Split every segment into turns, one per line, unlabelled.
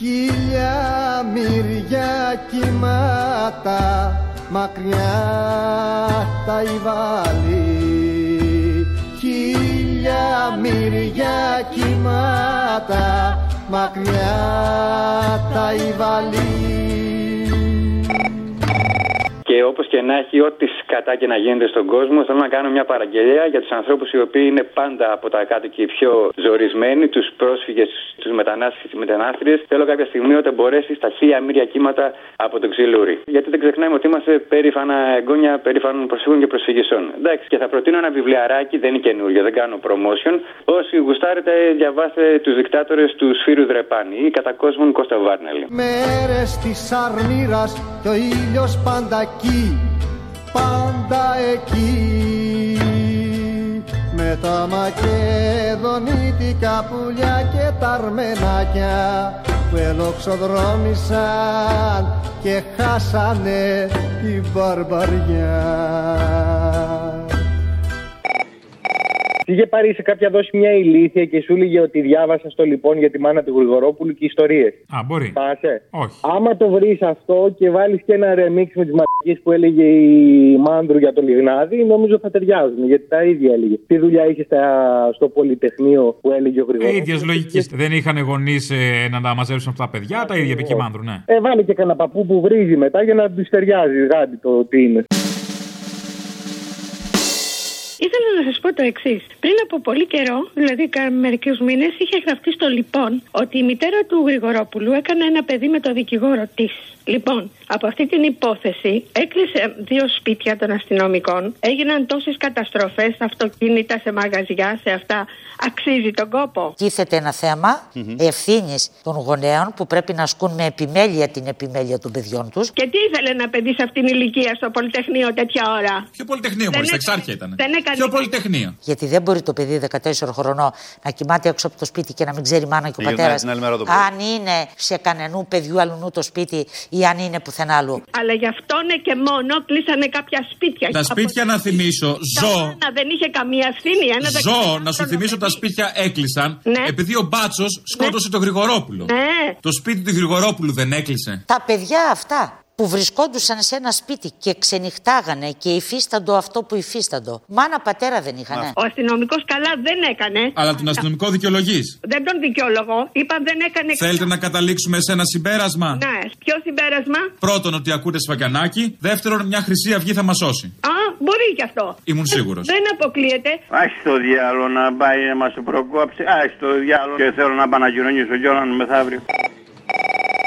Χίλια μυριά κύματα μακριά τα υβάλλει Χίλια μυριά κύματα μακριά τα υβάλλει
Και όπως και να έχει, ό,τι σκατά και να γίνεται στον κόσμο, θέλω να κάνω μια παραγγελία για τους ανθρώπους οι οποίοι είναι πάντα από τα κάτω και οι πιο ζορισμένοι, τους πρόσφυγες, τους μετανάστες και μετανάστριες. Θέλω κάποια στιγμή όταν μπορέσει στα χίλια μύρια κύματα από το ξυλούρι. Γιατί δεν ξεχνάμε ότι είμαστε περήφανα εγγόνια περήφανων προσφύγων και προσφυγισών. Εντάξει, και θα προτείνω ένα βιβλιαράκι, δεν είναι καινούριο, δεν κάνω promotion. Όσοι γουστάρετε, διαβάστε τους δικτάτορες του Σφύρου Δρεπάνη ή κατά κόσμον Κώστα Βάρνελη.
Μέρες της αρνήρας και ο ήλιος πάντα εκεί, πάντα εκεί με τα μακεδονίτικα πουλιά και τα αρμενάκια που ελοξοδρόμησαν και χάσανε την μπαρμπαριά.
Είχε πάρει σε κάποια δόση μια ηλίθεια και σου έλεγε ότι διάβασα στο λοιπόν για τη μάνα του Γρηγορόπουλου και ιστορίες.
Α, μπορεί.
Πάσε.
Όχι.
Άμα το βρεις αυτό και βάλεις και ένα ρεμίξ με τις μαγικέ που έλεγε η Μάνδρου για το Λιγνάδι, νομίζω θα ταιριάζουν. Γιατί τα ίδια έλεγε. Τι δουλειά είχε στα- στο Πολυτεχνείο που έλεγε ο
Ε,
Γρηγορόπουλος;
ίδιες λογική. Δεν είχαν γονείς να τα μαζέψουν αυτά τα παιδιά, τα ίδια είπε και η Μάνδρου, ναι.
Ε, βάλει και κανένα παππού που βρίζει μετά για να τους ταιριάζει γάντι το τι είναι.
Ήθελα να σας πω το εξής. Πριν από πολύ καιρό, δηλαδή μερικούς μήνες, είχε γραφτεί στο λοιπόν ότι η μητέρα του Γρηγορόπουλου έκανε ένα παιδί με το δικηγόρο της. Λοιπόν, από αυτή την υπόθεση έκλεισε δύο σπίτια των αστυνομικών, έγιναν τόσες καταστροφές, αυτοκίνητα σε μαγαζιά, σε αυτά. Αξίζει τον κόπο.
Τίθεται ένα θέμα ευθύνης των γονέων που πρέπει να ασκούν με επιμέλεια την επιμέλεια των παιδιών τους.
Και τι ήθελε να παιδί σε αυτήν την ηλικία στο Πολυτεχνείο τέτοια ώρα;
Ποιο πολυτεχνείο,
Δεν
μόλις στα
έκανε-
εξάρχεια ήταν.
δεν έκανε-
Ποιο πολυτεχνείο.
Γιατί δεν μπορεί το παιδί 14 χρονών να κοιμάται έξω από το σπίτι και να μην ξέρει η μάνα και ο
Γυρνάει
πατέρας.
την άλλη μέρα το πρωί.
Αν είναι σε κανενού παιδιού αλλού το σπίτι ή αν είναι πουθενά άλλου.
Αλλά γι' αυτόν και μόνο κλείσανε κάποια σπίτια.
Τα σπίτια, να θυμίσω, ζω.
Να δεν είχε καμία ευθύνη. Ένα
Ζω,
14
να σου θυμίσω τα σπίτια έκλεισαν
Ναι.
επειδή ο Μπάτσος σκότωσε τον Γρηγορόπουλο.
Ναι.
Το σπίτι του Γρηγορόπουλου δεν έκλεισε.
Τα παιδιά αυτά που βρισκόντουσαν σε ένα σπίτι και ξενυχτάγανε και υφίσταντο αυτό που υφίσταντο. Μάνα πατέρα δεν είχανε.
Ο αστυνομικός καλά δεν έκανε.
Αλλά τον αστυνομικό δικαιολογείς.
Δεν τον δικαιολογώ. Είπαν δεν έκανε.
Θέλετε να καταλήξουμε σε ένα συμπέρασμα;
Ναι. Ποιο συμπέρασμα;
Πρώτον, ότι ακούτε σφαγιανάκι. Δεύτερον, μια χρυσή αυγή θα μας σώσει.
Α, μπορεί κι αυτό.
Ήμουν σίγουρος.
Δεν αποκλείεται.
Άχι το διάλογο να πάει να μας το προκόψει. Άχι το διάλογο και θέλω να πάω να κοινωνήσω κιόλας μεθαύριο.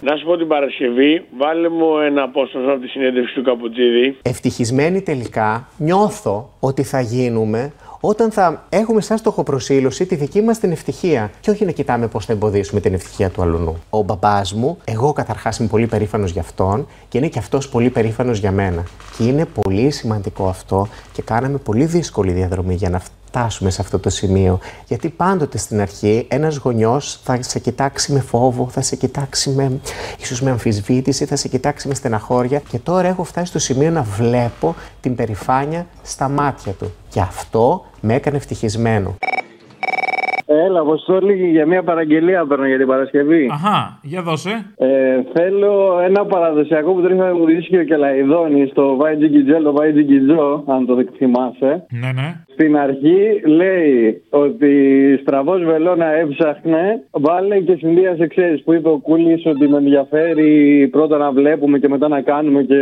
Να σου πω την Παρασκευή, βάλε μου ένα απόστασμα από τη συνέντευξη του Καπουτζίδη.
ευτυχισμένοι τελικά νιώθω ότι θα γίνουμε όταν θα έχουμε σαν στοχοπροσήλωση τη δική μας την ευτυχία και όχι να κοιτάμε πώς θα εμποδίσουμε την ευτυχία του αλουνού. Ο μπαμπάς μου, εγώ καταρχάς είμαι πολύ περήφανος για αυτόν και είναι και αυτός πολύ περήφανος για μένα. Και είναι πολύ σημαντικό αυτό και κάναμε πολύ δύσκολη διαδρομή για να φτάσουμε σε αυτό το σημείο. Γιατί πάντοτε στην αρχή ένας γονιός θα σε κοιτάξει με φόβο, θα σε κοιτάξει με, ίσως με αμφισβήτηση, θα σε κοιτάξει με στεναχώρια και τώρα έχω φτάσει στο σημείο να βλέπω την περηφάνεια στα μάτια του. Και αυτό με έκανε ευτυχισμένο.
Έλα, Αποστόλη, για μια παραγγελία παίρνω για την Παρασκευή.
Αχά, για δώσε.
Ε, θέλω ένα παραδοσιακό που το είχα μουδίσει και ο Κελαϊδόνης, το Βάι Τζικιτζέλ, το Βάι Τζικιτζό, αν το θυμάσαι.
Ναι, ναι.
Στην αρχή λέει ότι στραβό βελόνα έψαχνε, βάλε και συνδύασε, ξέρεις, που είπε ο Κούλης ότι με ενδιαφέρει πρώτα να βλέπουμε και μετά να κάνουμε και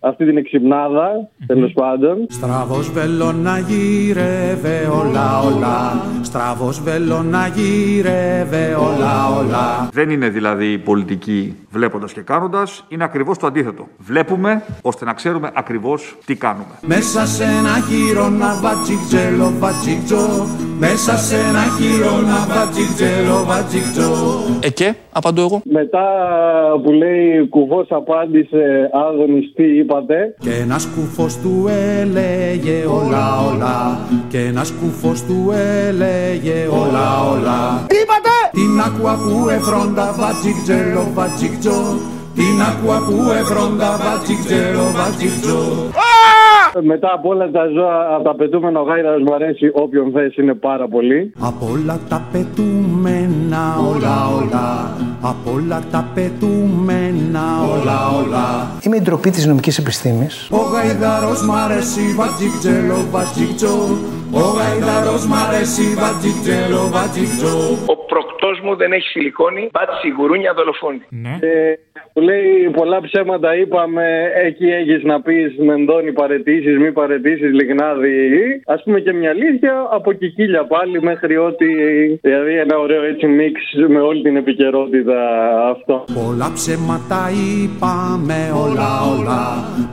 αυτή την εξυπνάδα, τέλος πάντων.
Στραβός βελόνα γύρευε όλα όλα Στραβός βελόνα γύρευε όλα όλα
Δεν είναι δηλαδή η πολιτική βλέποντας και κάνοντας, είναι ακριβώς το αντίθετο. Βλέπουμε ώστε να ξέρουμε ακριβώς τι κάνουμε.
Μέσα σε ένα χείρονα βατζικτζέλο βατζικτζό Μέσα σε ένα χείρονα βατζικτζέλο βατζικτζό.
Ε και, απαντώ εγώ.
Μετά που λέει κουβός απάντησε Άδωνης τι είπατε.
Και ένας κουφός του έλεγε όλα όλα Και ένας κουφός του έλεγε όλα όλα Τι είπατε! Την άκουα που εφρόντα βατζικτζέλο βατζικτζό Την άκουα που εφρόντα βατζικτζέλο βατζικτζό
Μετά από όλα τα ζώα από τα πετούμενα ο Γάιδαρος μου αρέσει όποιον θες είναι πάρα πολύ
Από όλα τα πετούμενα όλα όλα
απ' όλα τα πετούμενα όλα όλα.
Είμαι η ντροπή της νομικής επιστήμης.
Ο γαϊδαρός μ' αρέσει βατζικτζέλο βατζικτζό Ο γαϊδαρός μ' αρέσει βατζικτζέλο βατζικτζό
Ο προκτός μου δεν έχει σιλικόνη, μπάτσι γουρούνια δολοφόνη.
Ναι.
Ε, που λέει πολλά ψέματα είπαμε, εκεί έχεις να πεις μενδώνει παρετήσεις, μη παρετήσεις, λιγνάδι. Ας πούμε και μια αλήθεια, από κικίλια πάλι μέχρι ότι, δηλαδή ένα ωραίο έτσι μίξ με όλη την επικαιρότητα αυτό.
Πολλά ψέματα είπαμε όλα όλα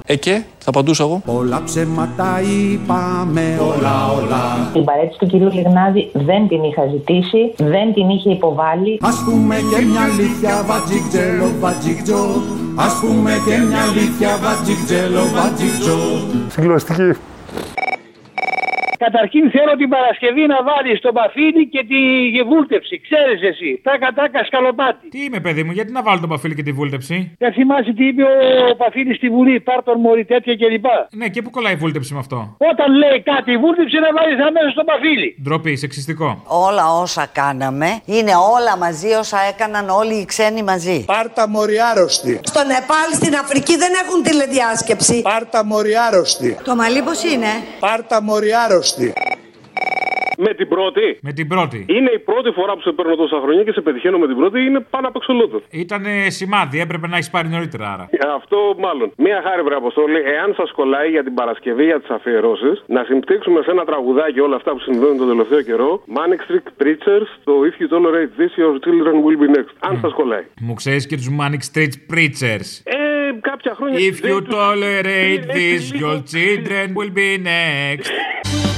Ε και, θα απαντούσα εγώ.
Πολλά ψέματα είπαμε όλα όλα
Την παρέτηση του κυρίου Λιγνάδη δεν την είχα ζητήσει, δεν την είχε υποβάλει.
Ας πούμε και μια αλήθεια βατζικτζέλο βατζικτζό Ας πούμε και μια αλήθεια βατζικτζέλο βατζικτζό
Συγκλωστική.
Καταρχήν θέλω την Παρασκευή να βάλεις τον παφίλι και τη βούλτεψη. Ξέρεις εσύ. Τάκα τάκα σκαλοπάτι.
Τι είμαι, παιδί μου, γιατί να βάλω τον παφίλι και τη βούλτεψη;
Δεν θυμάσαι τι είπε ο Παφίλης στη Βουλή, πάρτον μωρή τέτοια κλπ.
Ναι, και πού κολλάει η βούλτεψη με αυτό;
Όταν λέει κάτι η βούλτεψη να βάλεις αμέσως τον Παφίλη.
Ντροπή, σεξιστικό.
Όλα όσα κάναμε είναι όλα μαζί όσα έκαναν όλοι οι ξένοι μαζί.
Πάρτα μοριάρωστη.
Στο Νεπάλ, στην Αφρική δεν έχουν τηλεδιάσκεψη.
Πάρτα μοριάρωστη.
Το μαλλί πώς είναι;
Πάρτα μοριάρωστη.
Με την πρώτη.
Με την πρώτη.
Είναι η πρώτη φορά που σε παίρνω τόσα χρόνια και σε πετυχαίνω με την πρώτη. Είναι πάνω από εξολότο.
Ήταν σημάδι, έπρεπε να έχεις πάρει νωρίτερα άρα.
Αυτό μάλλον. Μία χάρη, βρε Αποστόλη, εάν σας κολλάει για την Παρασκευή για τις αφιερώσεις, να συμπτύξουμε σε ένα τραγουδάκι όλα αυτά που συμβαίνουν τον τελευταίο καιρό. Manic Street Preachers, το If you tolerate this, your children will be next. Αν σας κολλάει.
Μου ξέρεις και τους Manic Street Preachers.
Ε, κάποια χρόνια.
If you tolerate this, your children will be next.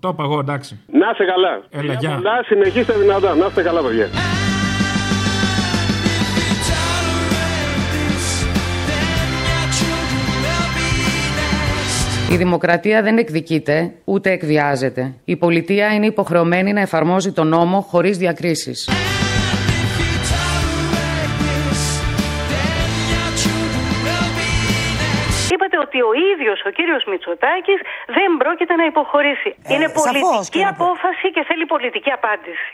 Το είπα εγώ, εντάξει.
Να είστε καλά.
Έλα, γεια.
Πολλά, συνεχίστε δυνατά. Να είστε καλά, παιδιά.
Η δημοκρατία δεν εκδικείται, ούτε εκβιάζεται. Η πολιτεία είναι υποχρεωμένη να εφαρμόζει τον νόμο χωρίς διακρίσεις.
Ότι ο ίδιος ο κύριος Μητσοτάκης δεν πρόκειται να υποχωρήσει. Είναι
σαφώς
πολιτική
και να-
απόφαση και θέλει πολιτική απάντηση.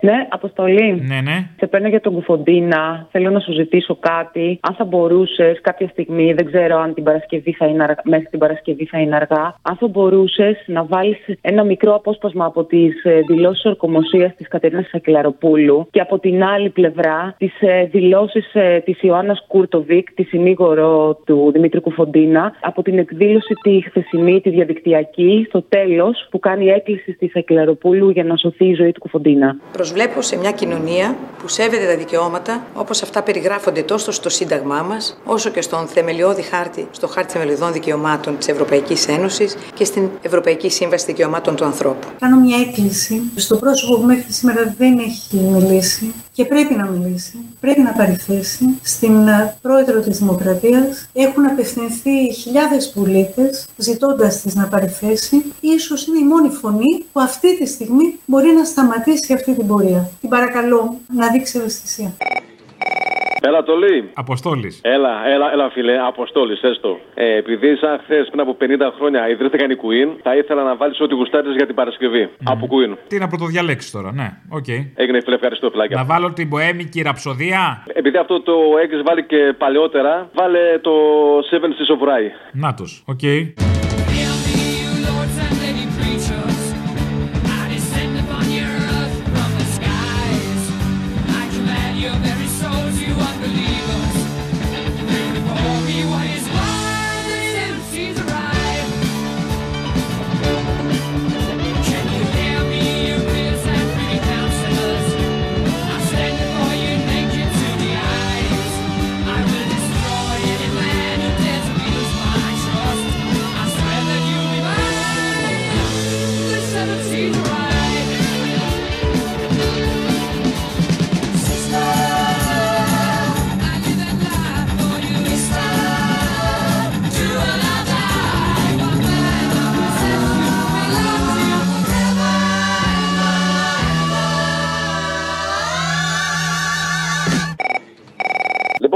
Ναι, Αποστολή.
Ναι, ναι.
Σε παίρνω για τον Κουφοντίνα. Θέλω να σου ζητήσω κάτι. Αν θα μπορούσες κάποια στιγμή, δεν ξέρω αν την Παρασκευή θα είναι αργά, μέχρι την Παρασκευή θα είναι αργά, αν θα μπορούσες να βάλεις ένα μικρό απόσπασμα από τις δηλώσεις ορκομοσίας της Κατερίνας Σακελαροπούλου και από την άλλη πλευρά τις δηλώσεις της Ιωάννας Κούρτοβικ, τη συνήγορο του Δημήτρη Κουφοντίνα, από την εκδήλωση τη χθεσινή, τη διαδικτυακή, στο τέλος που κάνει έκκληση στη Σακελαροπούλου για να σωθεί η ζωή του Κουφοντίνα.
Προσβλέπω σε μια κοινωνία που σέβεται τα δικαιώματα όπως αυτά περιγράφονται τόσο στο Σύνταγμά μας, όσο και στον θεμελιώδη χάρτη, στο χάρτη θεμελιωδών δικαιωμάτων της Ευρωπαϊκής Ένωσης και στην Ευρωπαϊκή Σύμβαση Δικαιωμάτων του Ανθρώπου.
Κάνω μια έκκληση στο πρόσωπο που μέχρι σήμερα δεν έχει μιλήσει και πρέπει να μιλήσει, πρέπει να παρηθέσει στην ε, πρόεδρο της Δημοκρατίας. Έχουν απευθυνθεί χιλιάδες πολίτες ζητώντας της να παρηθέσει. Ίσως είναι η μόνη φωνή που αυτή τη στιγμή μπορεί να σταματήσει αυτή την πορεία. Την παρακαλώ να δείξει ευαισθησία.
Έλα, Τόλη.
Αποστόλης.
Έλα, έλα, έλα, φίλε, Αποστόλης, έστω. Ε, επειδή σαν χθες πριν από 50 χρόνια ιδρύθηκαν οι Queen, θα ήθελα να βάλεις ό,τι γουστάρεις για την Παρασκευή. Από Queen.
Τι να πρωτοδιαλέξεις τώρα, ναι, οκ.
Έγινε, φίλε, ευχαριστώ, πλάκια.
Να βάλω την μποέμικη ραψοδία.
Επειδή αυτό το έχεις βάλει και παλαιότερα, βάλε το Seven Seas of Rye.
Να τους, οκ.
I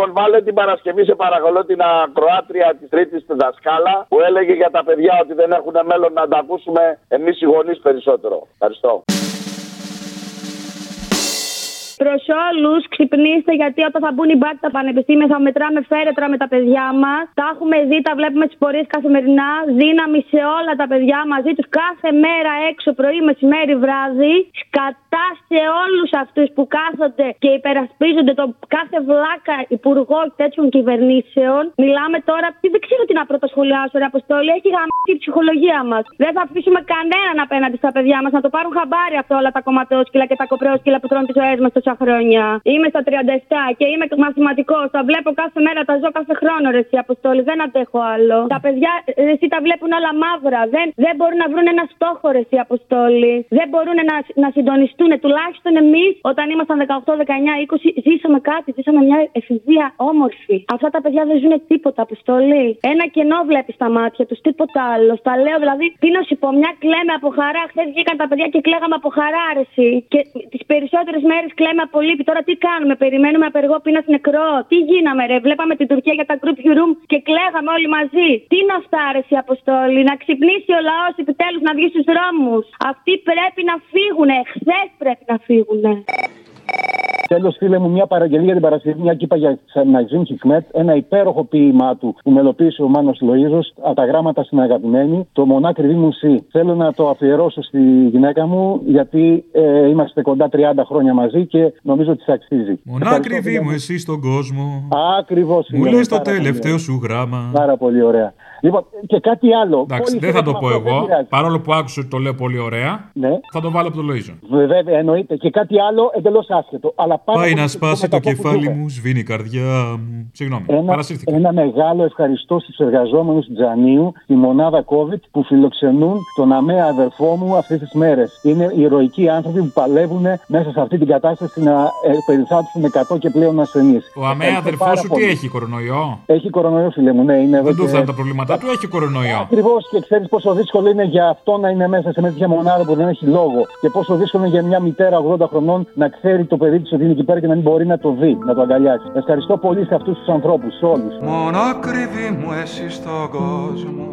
Λοιπόν, βάλε την Παρασκευή σε παρακαλώ την ακροάτρια της Τρίτης δασκάλα που έλεγε για τα παιδιά ότι δεν έχουν μέλλον να τα ακούσουμε εμείς οι γονείς περισσότερο. Ευχαριστώ.
Προς όλους, ξυπνήστε γιατί όταν θα μπουν οι μπάτοι στα πανεπιστήμια θα μετράμε φέρετρα με τα παιδιά μας. Τα έχουμε δει, τα βλέπουμε τι πορείες καθημερινά. Δύναμη σε όλα τα παιδιά μαζί τους κάθε μέρα έξω, πρωί, μεσημέρι, βράδυ. Σκατά σε όλους αυτούς που κάθονται και υπερασπίζονται τον κάθε βλάκα υπουργό τέτοιων κυβερνήσεων. Μιλάμε τώρα, δεν ξέρω τι να πρωτοσχολιάσω, ρε Αποστόλη. Έχει γαμίσει η ψυχολογία μας. Δεν θα αφήσουμε κανέναν απέναντι στα παιδιά μας να το πάρουν χαμπάρι αυτό όλα τα κομματόσκυλα και τα κοπρόσκυλα που τρώνε τις ζωές μας τόσα χρόνια. Είμαι στα 37 και είμαι μαθηματικός. Τα βλέπω κάθε μέρα, τα ζω κάθε χρόνο, ρε εσύ Αποστόλη. Δεν αντέχω άλλο. Τα παιδιά, ρε, εσύ τα βλέπουν όλα μαύρα. Δεν, δεν μπορούν να βρουν ένα στόχο, ρε εσύ Αποστόλη. Δεν μπορούν να, να συντονιστούν. Τουλάχιστον εμείς, όταν ήμασταν 18, 19, 20, ζήσαμε κάτι. Ζήσαμε μια εφηβεία όμορφη. Αυτά τα παιδιά δεν ζουν τίποτα, Αποστόλη. Ένα κενό βλέπεις στα μάτια τους, τίποτα άλλο. Τα λέω δηλαδή, τι να σου πω, μια κλαίμε από χαρά. Χθες βγήκαν τα παιδιά και κλαίγαμε από χαρά, αρεσί. Και τις περισσότερες μέρες κλαίμε από λύπη. Τώρα τι κάνουμε, περιμένουμε απεργό πείνας νεκρό. Τι γίναμε, ρε. Βλέπαμε την Τουρκία για τα group room και κλαίγαμε όλοι μαζί. Τι να φτάρεσει η Αποστόλη, να ξυπνήσει ο λαός επιτέλους να βγει στους δρόμους. Αυτοί πρέπει να φύγουν. Χθες πρέπει να φύγουν.
Τέλος, φίλε μου, μια παραγγελία για την Παρασκευή, μια κύπα για Ναζίμ Χικμέτ, ένα υπέροχο ποίημά του που μελοποίησε ο Μάνος Λοίζος, από τα γράμματα στην αγαπημένη, το μονάκριβή μου σύ. Θέλω να το αφιερώσω στη γυναίκα μου, γιατί ε, είμαστε κοντά 30 χρόνια μαζί και νομίζω ότι της αξίζει.
Μονάκριβή μου, εσύ στον κόσμο.
Ακριβώς.
Μου λες το τελευταίο σου γράμμα.
Πάρα πολύ ωραία. Λοιπόν, και κάτι άλλο.
Εντάξει, δεν θα το πω εγώ. Παρόλο που άκουσα ότι το λέω πολύ ωραία,
ναι.
θα το βάλω από το Λοίζο.
Βέβαια, εννοείται. Και κάτι άλλο εντελώς άσχετο. Αλλά
Πάει να σπάσει το κεφάλι μου, σβήνει η καρδιά μου. Συγγνώμη,
ένα,
παρασύρθηκα.
Ένα μεγάλο ευχαριστώ στους εργαζόμενους του Τζανίου, τη μονάδα COVID που φιλοξενούν τον αμαία αδερφό μου αυτές τις μέρες. Είναι ηρωικοί άνθρωποι που παλεύουν μέσα σε αυτή την κατάσταση να ε, περιθάλψουν 100 και πλέον ασθενείς.
Ο αμαία αδερφός σου τι έχει, κορονοϊό;
Έχει κορονοϊό, φίλε μου, ναι. Είναι
δεν του φτάνουν τα προβλήματά του, έχει κορονοϊό.
Ακριβώς και ξέρεις πόσο δύσκολο είναι για αυτό να είναι μέσα σε μια τέτοια μονάδα που δεν έχει λόγο. Και πόσο δύσκολο είναι για μια μητέρα 80 χρονών να ξέρει το παιδί της ότι είναι εκεί πέρα και να μην μπορεί να το δει, να το αγκαλιάσει. Ευχαριστώ πολύ σε αυτούς τους ανθρώπους, σε όλους.
Μόνο ακριβή μου εσύ στον κόσμο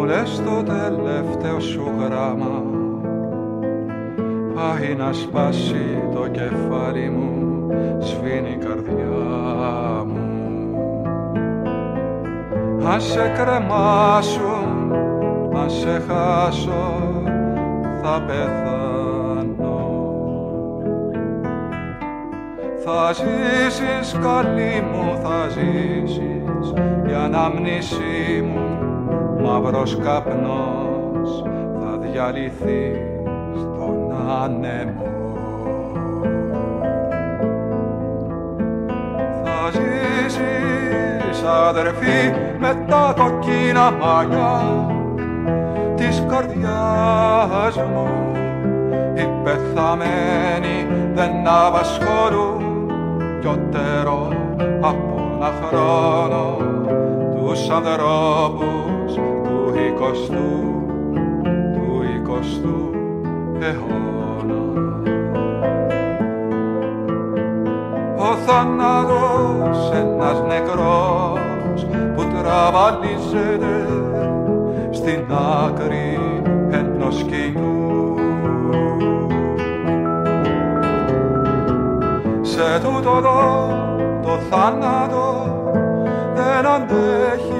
μου λες το τελευταίο σου γράμμα πάει να σπάσει το κεφάλι μου σβήνει η καρδιά μου αν σε κρεμάσουν, αν σε χάσω θα πεθάνω θα ζήσεις καλή μου θα ζήσεις. Η αναμνήσή μου μαύρος καπνός θα διαλυθείς στον άνεμο. Θα ζήσεις αδερφή με τα κοκκίνα μαλλιά της καρδιάς μου. Οι πεθαμένοι δεν απασχολούν πιότερο από ένα χρόνο τους ανθρώπους του εικοστού του εικοστού αιώνα. Ο θάνατος ένας νεκρός που τραβαλίζεται στην άκρη σε τούτο εδώ το θάνατο δεν αντέχει. η καρδιά